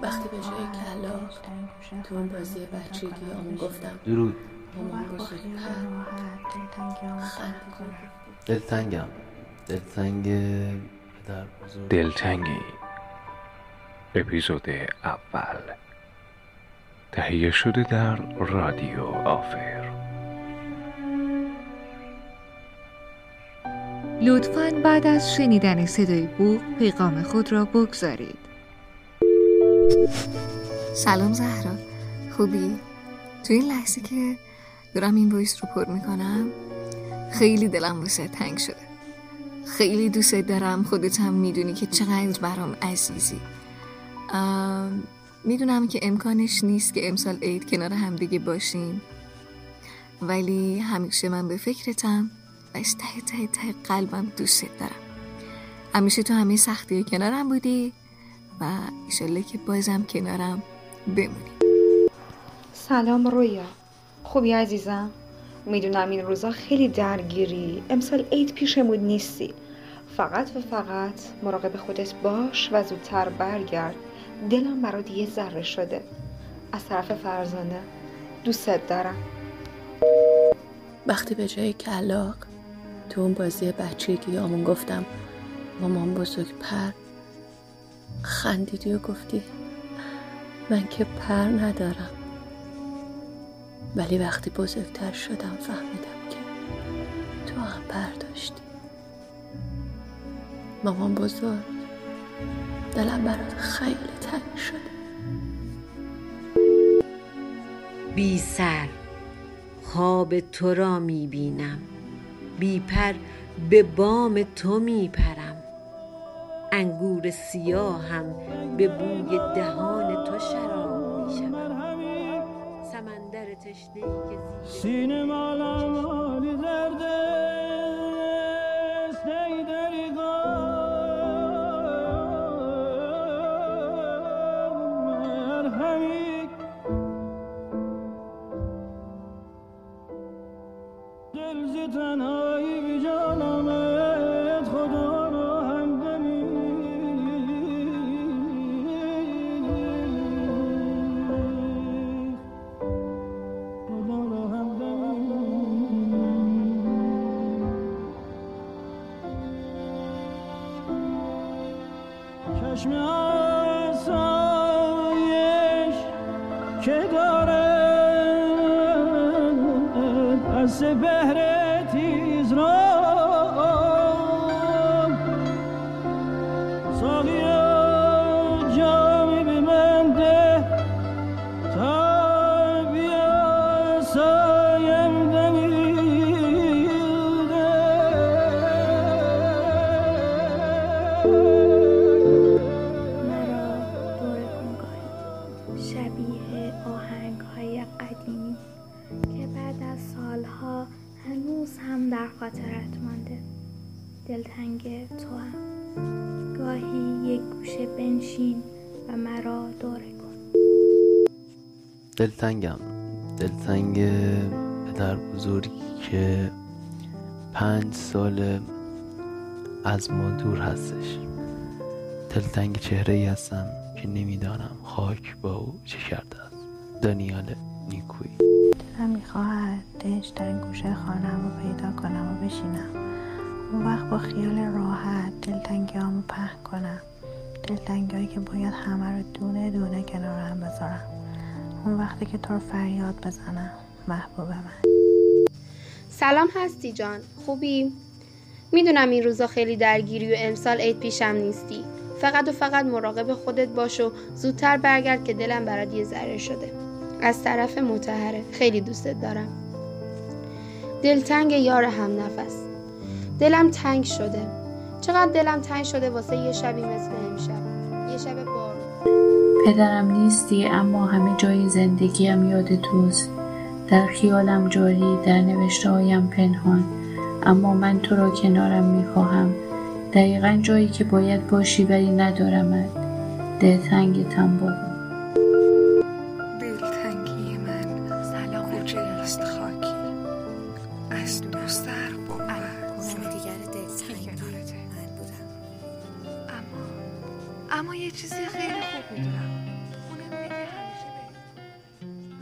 وقتی به جای کلا تو اون بازی بچگی آمون گفتم. درود. مامان بزرگ دلتنگم. دلتنگ پدر بزرگ. دلتنگی. اپیزود اول. تهیه شده در رادیو آفر. لطفا بعد از شنیدن صدای بوق پیغام خود را بگذارید. سلام زهرا. خوبی؟ تو این لحظه که دارم این وایس رو پر می‌کنم خیلی دلم واسه تنگ شده. خیلی دوست دارم خودت هم می‌دونی که چقدر برام عزیزی. می‌دونم که امکانش نیست که امسال عید کنار همدیگه باشیم. ولی همیشه من به فکرتم و از ته ته ته قلبم دوست دارم. همیشه تو همه سختی کنارم بودی. و ایشالله که بازم کنارم بمونی. سلام رویا. خوبی عزیزم؟ می‌دونم این روزا خیلی درگیری. امسال عید پیشمون نیستی. فقط و فقط مراقب خودت باش و زودتر برگرد. دلم برات یه ذره شده. از طرف فرزانه. دوستت دارم. وقتی به جای کلاق تو اون بازی بچگی آمون گفتم مامان بزرگ پر خندیدی و گفتی من که پر ندارم. ولی وقتی بزرگتر شدم فهمیدم که تو هم پر داشتی. مامان بزرگ دلم برات خیلی تنگ شده. بی سر خواب تو را می بینم بی پر به بام تو می پرم انگور سیاهم به بوی دهان تو شراب می شوم سمندر تشنه که سینه مالی زی تنهایی بی جانمت از سپهر دلتنگ تو هم گاهی یک گوشه بنشین و مرا دوره کن. دلتنگم. دلتنگ پدر بزرگی که پنج سال از ما دور هستش. دلتنگ چهره ای هستم که نمی‌دانم خاک با او چه کرده است. دانیال نیکویی. دلم می‌خواهد دنج در این گوشه خانم رو پیدا کنم و بشینم. اون وقت با خیال راحت دلتنگیامو پهن کنم. دلتنگیایی که باید همه رو دونه دونه کنار هم بذارم. اون وقتی که تو رو فریاد بزنم محبوب من. سلام هستی جان. خوبی؟ می‌دونم این روزا خیلی درگیری و امسال عید پیشم نیستی. فقط و فقط مراقب خودت باش و زودتر برگرد که دلم برات یه ذره شده. از طرف متحره خیلی دوستت دارم. دلتنگ یار هم نفس دلم تنگ شده. چقدر دلم تنگ شده واسه یه شبی مثل امشب. یه شب بارون. پدرم نیستی اما همه جای زندگیم یاد توست. در خیالم جاری در نوشته هایم پنهان. اما من تو را کنارم می‌خواهم. دقیقا جایی که باید باشی ولی ندارمت. دلتنگتم بابا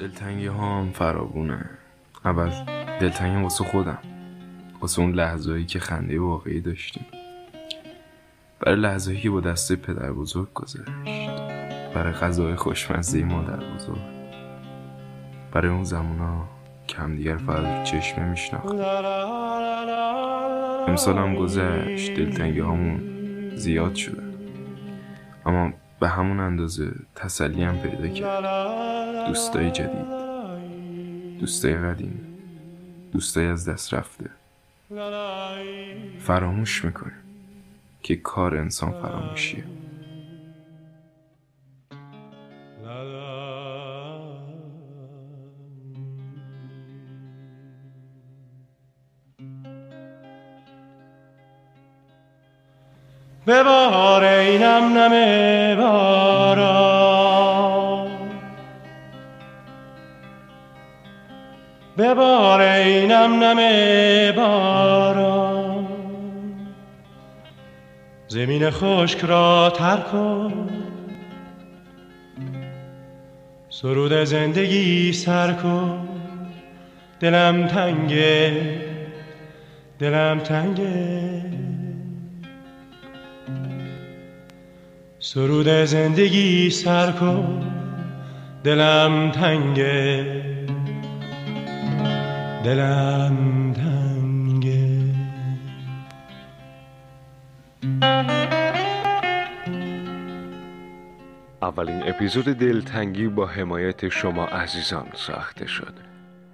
دلتنگی ها هم فراوونه. اول دلتنگی واسه خودم. واسه اون لحظه که خنده واقعی داشتیم. برای لحظه که با دسته پدر بزرگ گذشت. برای غذای خوشمزه مادر بزرگ. برای اون زمونا که همدیگر فقط چشمه میشناخت امسال هم گذشت. دلتنگی هامون زیاد شده. اما به همون اندازه تسلی هم پیدا کرد. دوستای جدید. دوستای قدیمی. دوستای از دست رفته. فراموش می‌کنیم که کار انسان فراموشیه. ببار اینم نم باران ببار اینم نم باران زمین خشک را تر کن سرود زندگی سر کن. دلم تنگه دلم تنگه سرود زندگی سر کن دلم تنگه. دلم تنگه. اولین اپیزود دلتنگی با حمایت شما عزیزان ساخته شد.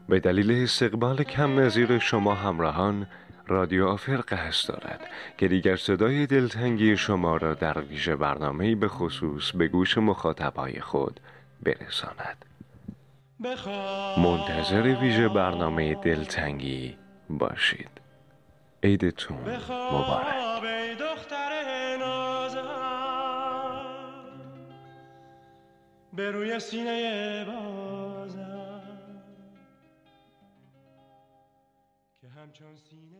به دلیل استقبال کم نظیر شما همراهان رادیو آفر قصد دارد که دیگر صدای دلتنگی شما را در ویژه برنامه به خصوص به گوش مخاطبای خود برساند. منتظر ویژه برنامه دلتنگی باشید. عیدتون مبارک. به روی سینه بازم. که همچون سینه